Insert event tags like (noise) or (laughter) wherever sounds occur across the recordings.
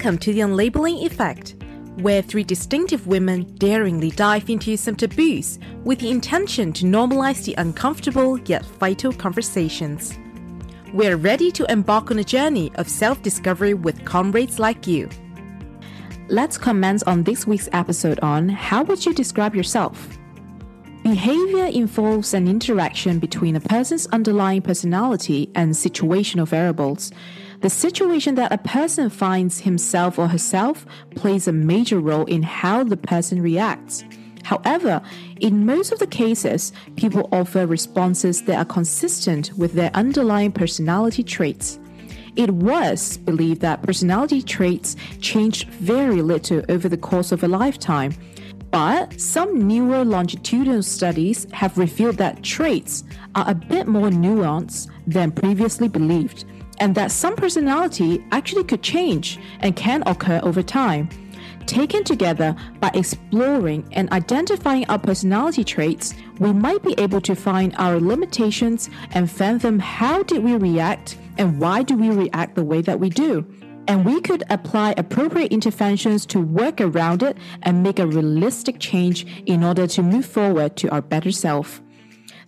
Welcome to the Unlabeling Effect, where three distinctive women daringly dive into some taboos with the intention to normalize the uncomfortable yet vital conversations. We're ready to embark on a journey of self discovery with comrades like you. Let's comment on this week's episode on How would you describe yourself? Behavior involves an interaction between a person's underlying personality and situational variables. The situation that a person finds himself or herself plays a major role in how the person reacts. However, in most of the cases, people offer responses that are consistent with their underlying personality traits. It was believed that personality traits changed very little over the course of a lifetime but some newer longitudinal studies have revealed that traits are a bit more nuanced than previously believed, and that some personality actually could change and can occur over time. Taken together by exploring and identifying our personality traits, we might be able to find our limitations and fathom how did we react and why do we react the way that we do and we could apply appropriate interventions to work around it and make a realistic change in order to move forward to our better self.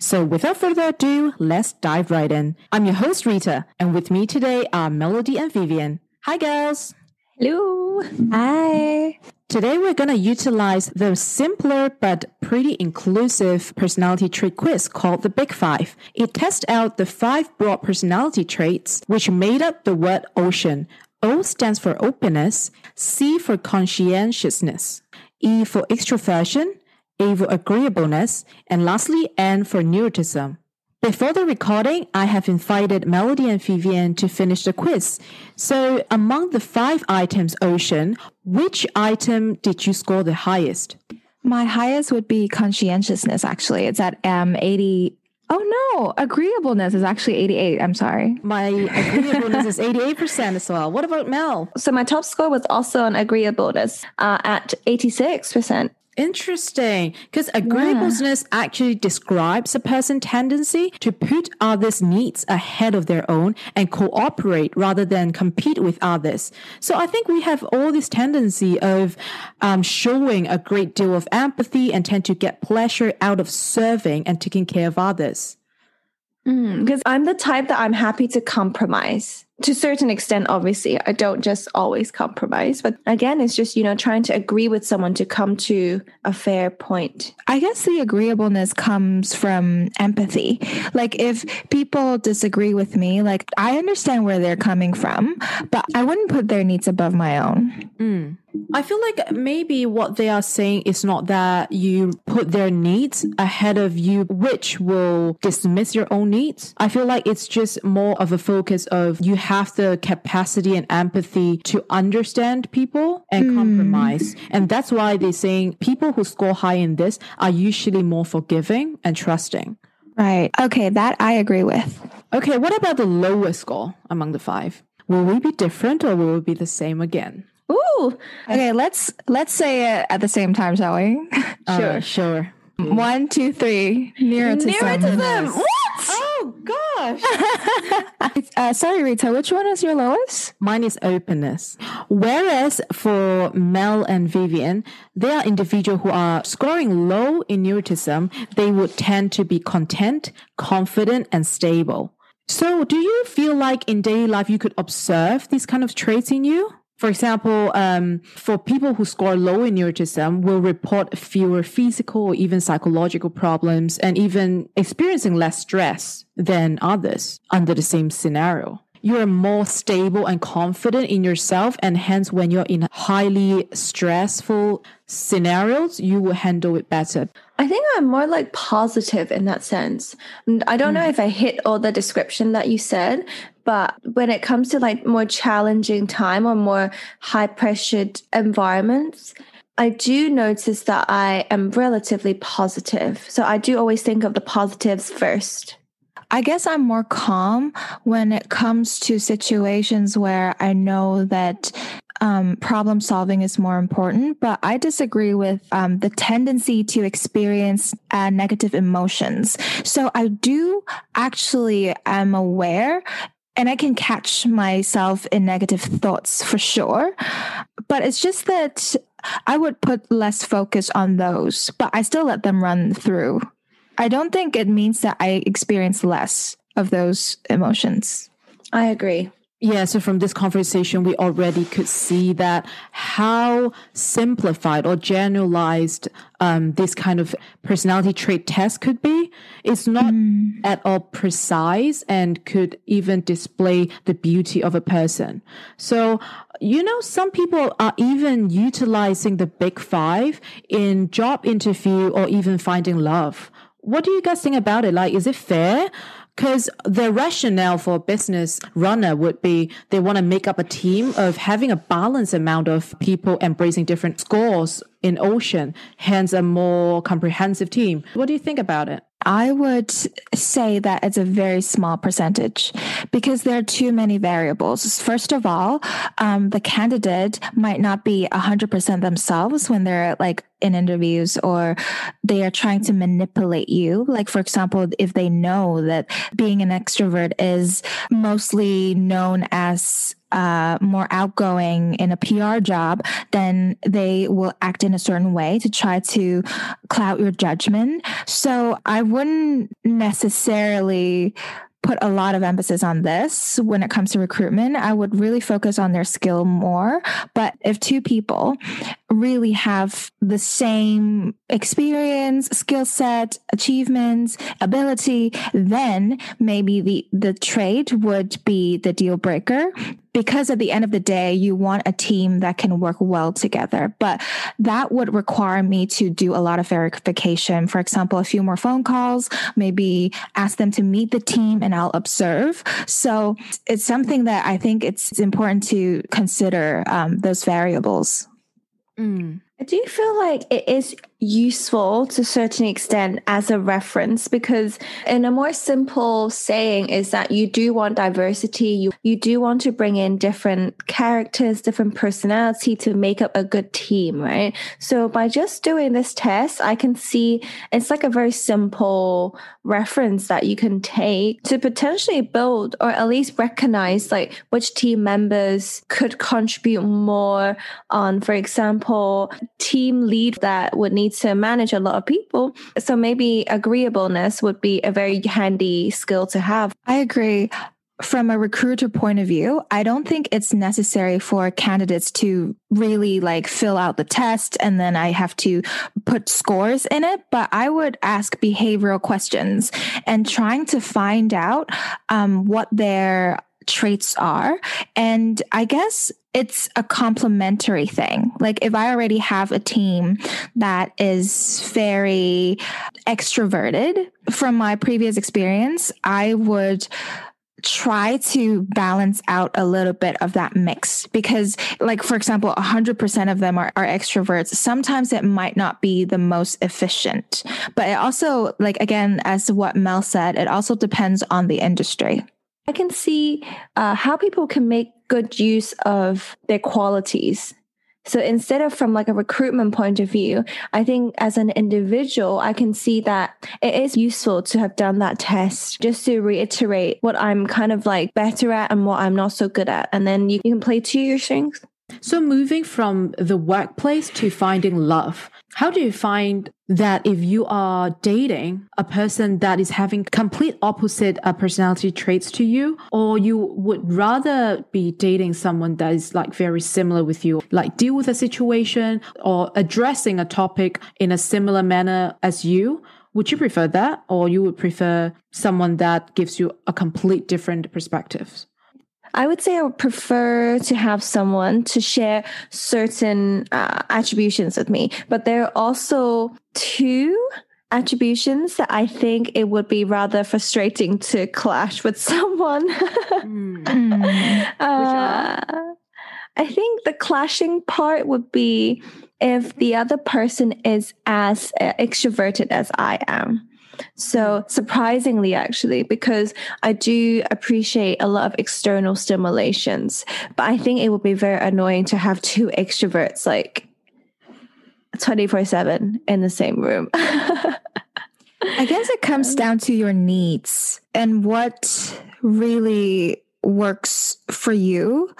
So, without further ado, let's dive right in. I'm your host, Rita, and with me today are Melody and Vivian. Hi, girls. Hello. Hi. Today, we're going to utilize the simpler but pretty inclusive personality trait quiz called the Big Five. It tests out the five broad personality traits which made up the word ocean, O stands for openness, C for conscientiousness, E for extroversion, A for agreeableness, and lastly, N for neuroticism. Before the recording, I have invited Melody and Vivian to finish the quiz. So, among the five items, Ocean, which item did you score the highest? My highest would be conscientiousness, actually. It's at um, 80, Oh no, agreeableness is actually 88. I'm sorry. My agreeableness is 88% as well. What about Mel? So my top score was also on agreeableness uh, at 86%. Interesting. Because agreeableness yeah. actually describes a person's tendency to put others' needs ahead of their own and cooperate rather than compete with others. So I think we have all this tendency of um, showing a great deal of empathy and tend to get pleasure out of serving and taking care of others. Because mm, I'm the type that I'm happy to compromise to a certain extent, obviously. I don't just always compromise. But again, it's just, you know, trying to agree with someone to come to a fair point. I guess the agreeableness comes from empathy. Like if people disagree with me, like I understand where they're coming from, but I wouldn't put their needs above my own. Mm. I feel like maybe what they are saying is not that you put their needs ahead of you, which will dismiss your own needs. I feel like it's just more of a focus of you have the capacity and empathy to understand people and mm. compromise. And that's why they're saying people who score high in this are usually more forgiving and trusting. Right. Okay, that I agree with. Okay, what about the lowest score among the five? Will we be different or will we be the same again? Ooh. Okay, let's let's say it at the same time, shall we? (laughs) sure. Uh, sure. One, two, three. Neuroticism. Neuroticism. What? (laughs) Oh gosh. (laughs) uh, sorry, Rita. Which one is your lowest? Mine is openness. Whereas for Mel and Vivian, they are individuals who are scoring low in neuroticism. They would tend to be content, confident, and stable. So, do you feel like in daily life you could observe these kind of traits in you? For example, um, for people who score low in neuroticism will report fewer physical or even psychological problems and even experiencing less stress than others under the same scenario you're more stable and confident in yourself. And hence, when you're in highly stressful scenarios, you will handle it better. I think I'm more like positive in that sense. And I don't mm. know if I hit all the description that you said, but when it comes to like more challenging time or more high pressured environments, I do notice that I am relatively positive. So I do always think of the positives first. I guess I'm more calm when it comes to situations where I know that um, problem solving is more important, but I disagree with um, the tendency to experience uh, negative emotions. So I do actually am aware and I can catch myself in negative thoughts for sure. But it's just that I would put less focus on those, but I still let them run through. I don't think it means that I experience less of those emotions. I agree. Yeah, so from this conversation, we already could see that how simplified or generalized um, this kind of personality trait test could be. It's not mm. at all precise and could even display the beauty of a person. So, you know, some people are even utilizing the big five in job interview or even finding love. What do you guys think about it? Like, is it fair? Because the rationale for a business runner would be they want to make up a team of having a balanced amount of people embracing different scores in ocean, hence a more comprehensive team. What do you think about it? I would say that it's a very small percentage because there are too many variables. First of all, um, the candidate might not be 100% themselves when they're like in interviews or they are trying to manipulate you. Like, for example, if they know that being an extrovert is mostly known as uh, more outgoing in a PR job, then they will act in a certain way to try to cloud your judgment. So I wouldn't necessarily put a lot of emphasis on this when it comes to recruitment. I would really focus on their skill more. But if two people really have the same experience, skill set, achievements, ability, then maybe the, the trade would be the deal breaker because at the end of the day, you want a team that can work well together. But that would require me to do a lot of verification. For example, a few more phone calls, maybe ask them to meet the team and I'll observe. So it's something that I think it's important to consider um, those variables. Mm. I do feel like it is useful to a certain extent as a reference because in a more simple saying is that you do want diversity. You you do want to bring in different characters different personality to make up a good team right? So by just doing this test i can see it's like a very simple reference that you can take to potentially build or at least recognize like which team members could contribute more on. For example team lead that would need to manage a lot of people. So maybe agreeableness would be a very handy skill to have. I agree from a recruiter point of view, I don't think it's necessary for candidates to really like fill out the test and then I have to put scores in it. But I would ask behavioral questions and trying to find out um, what their traits are. And I guess it's a complementary thing. Like if I already have a team that is very extroverted from my previous experience, I would try to balance out a little bit of that mix because like for example 100% of them are, are extroverts sometimes it might not be the most efficient but it also like again as what mel said it also depends on the industry I can see uh, how people can make good use of their qualities. So instead of from like a recruitment point of view, I think as an individual, I can see that it is useful to have done that test just to reiterate what I'm kind of like better at and what I'm not so good at. And then you, you can play to your strengths. So moving from the workplace to finding love, how do you find that if you are dating a person that is having complete opposite uh, personality traits to you, or you would rather be dating someone that is like very similar with you, like deal with a situation or addressing a topic in a similar manner as you? Would you prefer that, or you would prefer someone that gives you a complete different perspective? I would say I would prefer to have someone to share certain uh, attributions with me, but there are also two attributions that I think it would be rather frustrating to clash with (laughs) someone. mm. uh, I think the clashing part would be if the other person is as uh, extroverted as I am. So surprisingly, actually, because I do appreciate a lot of external stimulations, but I think it would be very annoying to have two extroverts like 24 7 in the same room. (laughs) I guess it comes down to your needs and what really works for you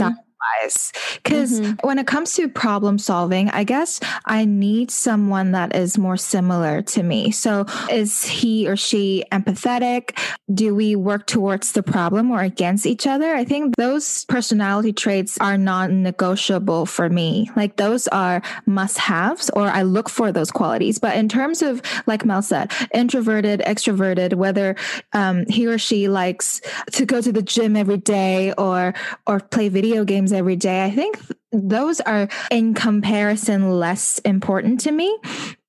mm-hmm. Wise because mm-hmm. when it comes to problem solving i guess i need someone that is more similar to me. So is he or she empathetic? Do we work towards the problem or against each other? I think those personality traits are non-negotiable for me. Like those are must-haves or i look for those qualities. But in terms of like mel said introverted extroverted whether um, he or she likes to go to the gym every day or or play video games every day. I think those are in comparison less important to me.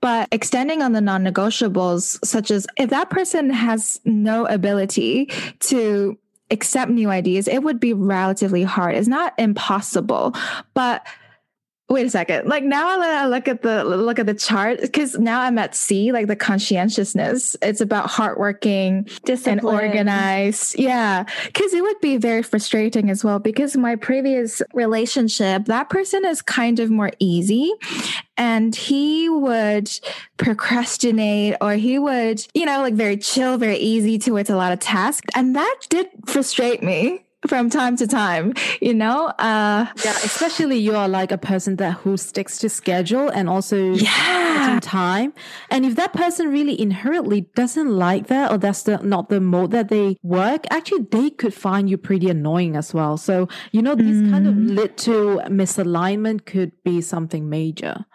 But extending on the non negotiables, such as if that person has no ability to accept new ideas, it would be relatively hard. It's not impossible, but wait a second. Like now i look at the look at the chart because now i'm at c like the conscientiousness. It's about hardworking Discipline. and organized. Yeah. Because it would be very frustrating as well because my previous relationship that person is kind of more easy and he would procrastinate or he would you know like very chill very easy to towards a lot of tasks and that did frustrate me from time to time, you know? Uh, yeah, especially you are like a person that who sticks to schedule and also yeah. time. And if that person really inherently doesn't like that or that's the, not the mode that they work, actually they could find you pretty annoying as well. So, you know, this mm. kind of mm. lead to misalignment could be something major.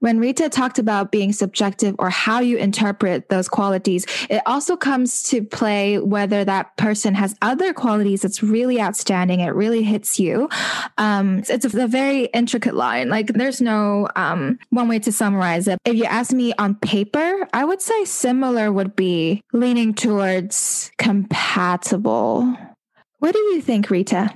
When Rita talked about being subjective or how you interpret those qualities, it also comes to play whether that person has other qualities that's really outstanding. It really hits you. Um, it's a very intricate line. Like there's no um, one way to summarize it. If you ask me on paper, I would say similar would be leaning towards compatible. What do you think, Rita?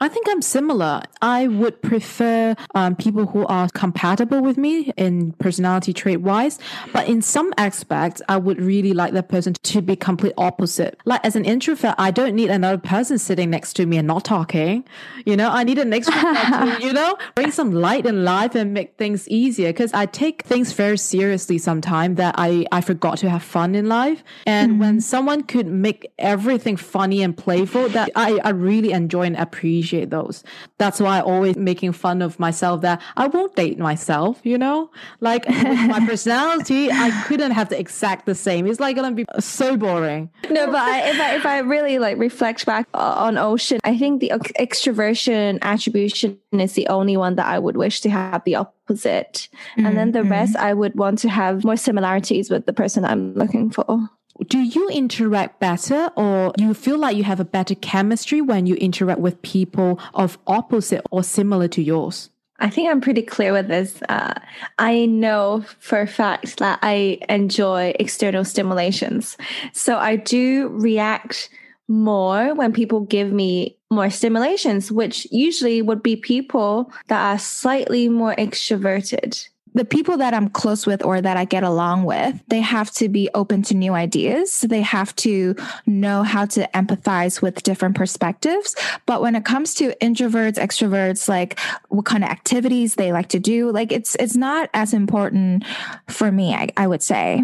I think I'm similar. I would prefer um, people who are compatible with me in personality trait wise, but in some aspects, I would really like that person to be complete opposite. Like as an introvert, I don't need another person sitting next to me and not talking. You know, I need an extrovert (laughs) to, you know, bring some light in life and make things easier because I take things very seriously sometimes that I, I forgot to have fun in life. And mm-hmm. when someone could make everything funny and playful, that I, I really enjoy and appreciate appreciate those. That's why I always making fun of myself that I won't date myself, you know? Like (laughs) my personality, I couldn't have the exact the same. It's like gonna be so boring. No, but I, if I if I really like reflect back on Ocean, I think the extroversion attribution is the only one that I would wish to have the opposite. Mm-hmm. And then the mm-hmm. rest I would want to have more similarities with the person I'm looking for do you interact better or you feel like you have a better chemistry when you interact with people of opposite or similar to yours? I think I'm pretty clear with this. Uh, I know for a fact that I enjoy external stimulations. So I do react more when people give me more stimulations, which usually would be people that are slightly more extroverted the people that I'm close with or that I get along with, they have to be open to new ideas. They have to know how to empathize with different perspectives. But when it comes to introverts, extroverts, like what kind of activities they like to do, like it's it's not as important for me, I, I would say.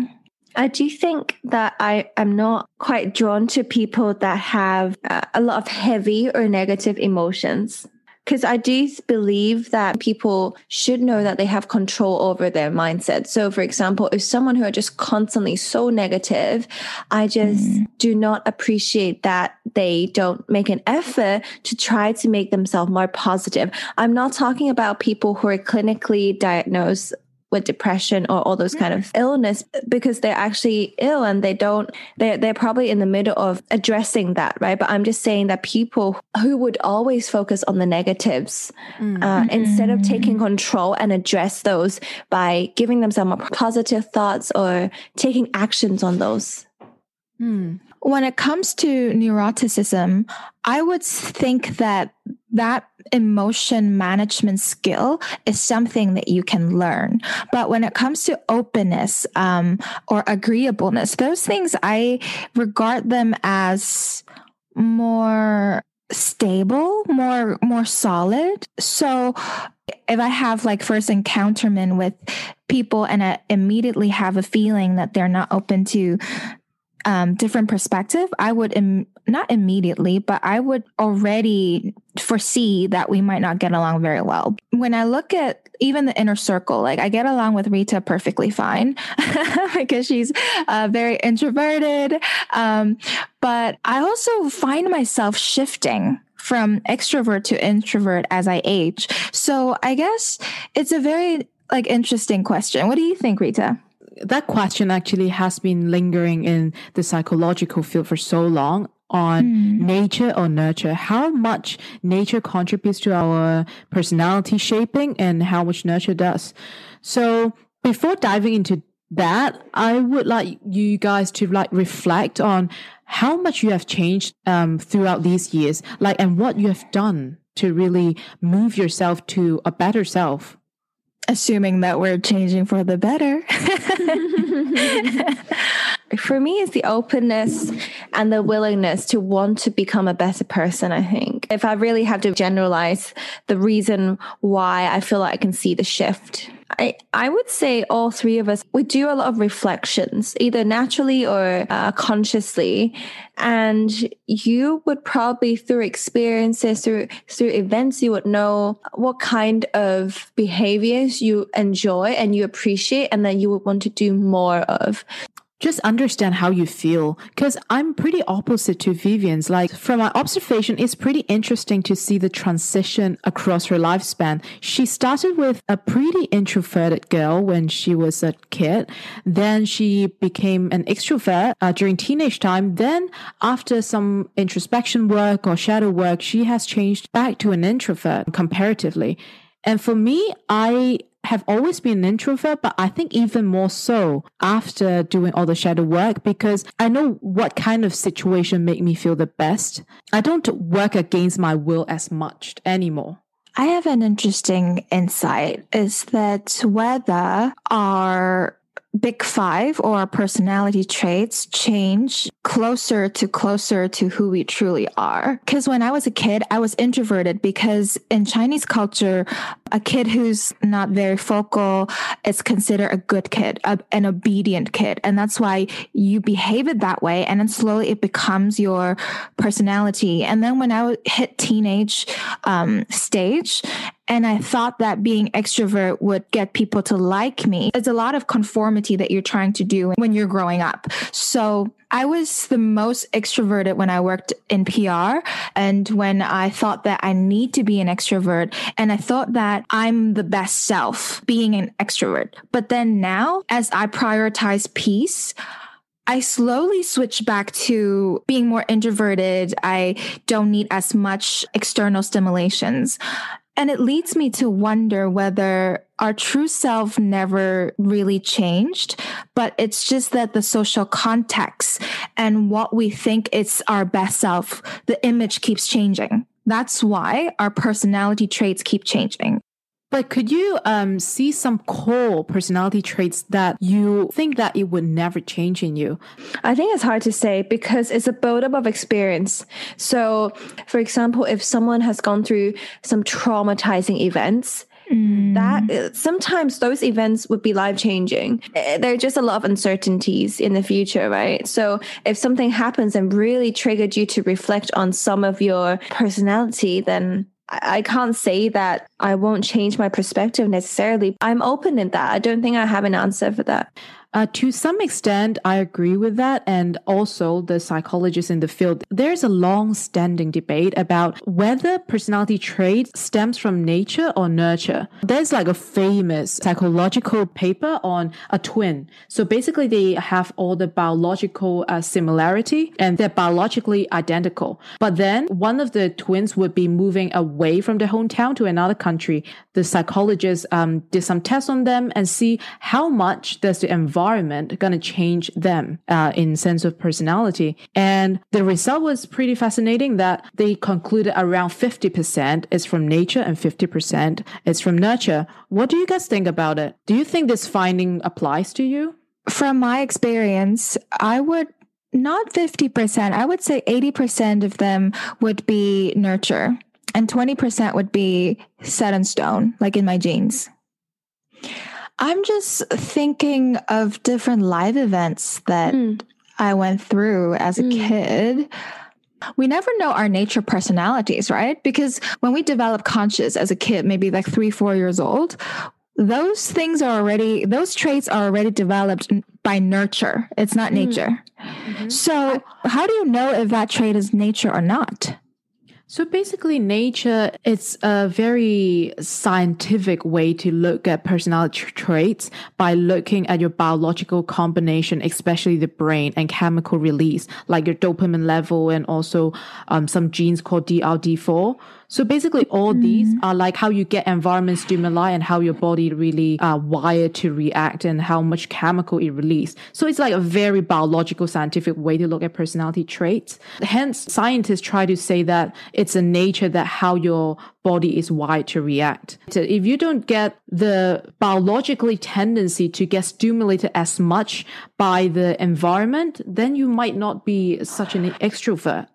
I do think that I am not quite drawn to people that have a lot of heavy or negative emotions because I do believe that people should know that they have control over their mindset. So, for example, if someone who are just constantly so negative, I just mm. do not appreciate that they don't make an effort to try to make themselves more positive. I'm not talking about people who are clinically diagnosed with depression or all those kind of illness because they're actually ill and they don't they're, they're probably in the middle of addressing that right but i'm just saying that people who would always focus on the negatives mm. uh, instead of taking control and address those by giving themselves more positive thoughts or taking actions on those mm. when it comes to neuroticism i would think that that emotion management skill is something that you can learn. But when it comes to openness um, or agreeableness, those things I regard them as more stable, more more solid. So if I have like first encounterment with people and I immediately have a feeling that they're not open to um, different perspective, I would Im- not immediately, but I would already foresee that we might not get along very well. When I look at even the inner circle, like I get along with Rita perfectly fine (laughs) because she's uh, very introverted. Um, but I also find myself shifting from extrovert to introvert as I age. So I guess it's a very like interesting question. What do you think, Rita? That question actually has been lingering in the psychological field for so long on mm. nature or nurture, how much nature contributes to our personality shaping and how much nurture does. So before diving into that, I would like you guys to like reflect on how much you have changed um, throughout these years, like, and what you have done to really move yourself to a better self. Assuming that we're changing for the better. (laughs) (laughs) (laughs) for me, it's the openness and the willingness to want to become a better person. I think if I really have to generalize the reason why I feel like I can see the shift I, I would say all three of us, we do a lot of reflections, either naturally or uh, consciously. And you would probably through experiences, through, through events, you would know what kind of behaviors you enjoy and you appreciate and that you would want to do more of just understand how you feel because i'm pretty opposite to vivian's. Like from my observation it's pretty interesting to see the transition across her lifespan. She started with a pretty introverted girl when she was a kid. Then she became an extrovert uh, during teenage time. Then after some introspection work or shadow work she has changed back to an introvert comparatively. And for me, I have always been an introvert, but I think even more so after doing all the shadow work because I know what kind of situation make me feel the best. I don't work against my will as much anymore. I have an interesting insight is that whether our big five or personality traits change closer to closer to who we truly are. Because when I was a kid, I was introverted because in Chinese culture, a kid who's not very focal is considered a good kid, a, an obedient kid. And that's why you behave it that way. And then slowly it becomes your personality. And then when I hit teenage um, stage and I thought that being extrovert would get people to like me. It's a lot of conformity that you're trying to do when you're growing up. So I was the most extroverted when I worked in PR and when I thought that I need to be an extrovert and I thought that I'm the best self being an extrovert. But then now as I prioritize peace, I slowly switch back to being more introverted. I don't need as much external stimulations. And it leads me to wonder whether our true self never really changed, but it's just that the social context and what we think is our best self, the image keeps changing. That's why our personality traits keep changing. But could you um, see some core personality traits that you think that it would never change in you? I think it's hard to say because it's a buildup of experience. So, for example, if someone has gone through some traumatizing events, Mm. that uh, sometimes those events would be life changing. Uh, there are just a lot of uncertainties in the future, right? So if something happens and really triggered you to reflect on some of your personality, then I can't say that I won't change my perspective necessarily. I'm open in that. I don't think I have an answer for that. Uh, to some extent, I agree with that. And also, the psychologists in the field, there's a long standing debate about whether personality trait stems from nature or nurture. There's like a famous psychological paper on a twin. So basically, they have all the biological uh, similarity and they're biologically identical. But then one of the twins would be moving away from the hometown to another country. The psychologists um, did some tests on them and see how much does the environment environment going to change them uh, in sense of personality. And the result was pretty fascinating that they concluded around 50% is from nature and 50% is from nurture. What do you guys think about it? Do you think this finding applies to you? From my experience, I would not 50%, I would say 80% of them would be nurture and 20% would be set in stone, like in my genes. I'm just thinking of different live events that mm. I went through as a mm. kid. We never know our nature personalities, right? Because when we develop conscious as a kid, maybe like three, four years old, those things are already, those traits are already developed by nurture. It's not mm. nature. Mm-hmm. So, how do you know if that trait is nature or not? So basically, nature it's a very scientific way to look at personality traits by looking at your biological combination, especially the brain and chemical release, like your dopamine level and also um, some genes called DRD4. So basically, all mm-hmm. these are like how you get environment stimuli and how your body really uh, wired to react and how much chemical it releases. So it's like a very biological, scientific way to look at personality traits. Hence, scientists try to say that it's a nature that how your body is wired to react. So if you don't get the biologically tendency to get stimulated as much by the environment, then you might not be such an extrovert.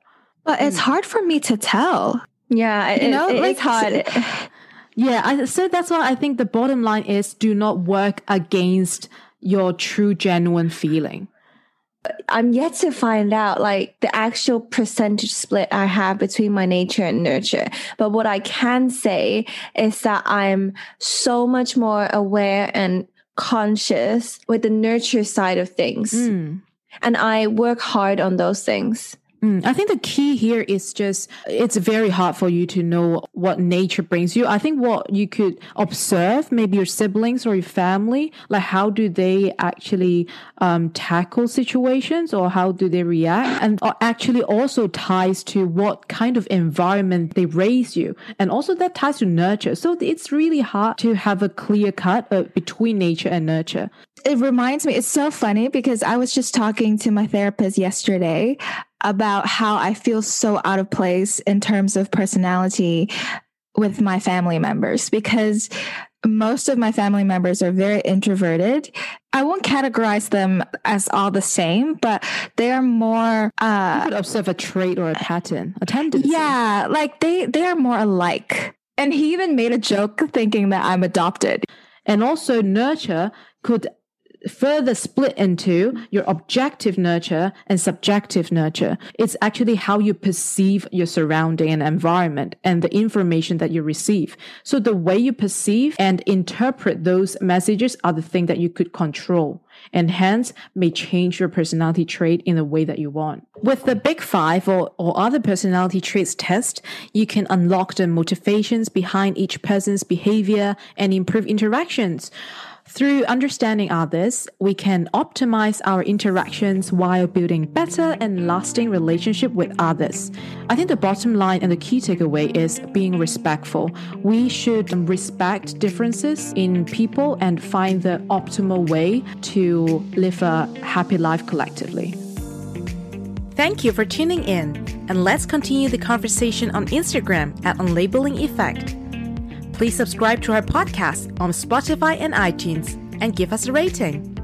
But it's hard for me to tell. Yeah, you know, it, like, it's hard. (sighs) Yeah, I, so that's why I think the bottom line is do not work against your true, genuine feeling. I'm yet to find out like the actual percentage split I have between my nature and nurture. But what I can say is that I'm so much more aware and conscious with the nurture side of things. Mm. And I work hard on those things. Mm, I think the key here is just it's very hard for you to know what nature brings you. I think what you could observe, maybe your siblings or your family, like how do they actually um, tackle situations or how do they react, and actually also ties to what kind of environment they raise you, and also that ties to nurture. So it's really hard to have a clear cut uh, between nature and nurture it reminds me, it's so funny because I was just talking to my therapist yesterday about how I feel so out of place in terms of personality with my family members because most of my family members are very introverted. I won't categorize them as all the same, but they are more uh you could observe a trait or a pattern, a tendency. Yeah, like they they are more alike. And he even made a joke thinking that I'm adopted. And also nurture could further split into your objective nurture and subjective nurture. It's actually how you perceive your surrounding and environment and the information that you receive. So the way you perceive and interpret those messages are the thing that you could control and hence may change your personality trait in the way that you want. With the Big Five or, or other personality traits test, you can unlock the motivations behind each person's behavior and improve interactions. Through understanding others, we can optimize our interactions while building better and lasting relationship with others. I think the bottom line and the key takeaway is being respectful. We should respect differences in people and find the optimal way to live a happy life collectively. Thank you for tuning in, and let's continue the conversation on Instagram at Unlabeling Effect. Please subscribe to our podcast on Spotify and iTunes and give us a rating.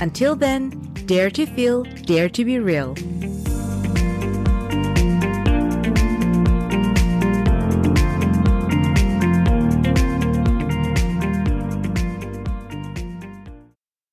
Until then, dare to feel, dare to be real.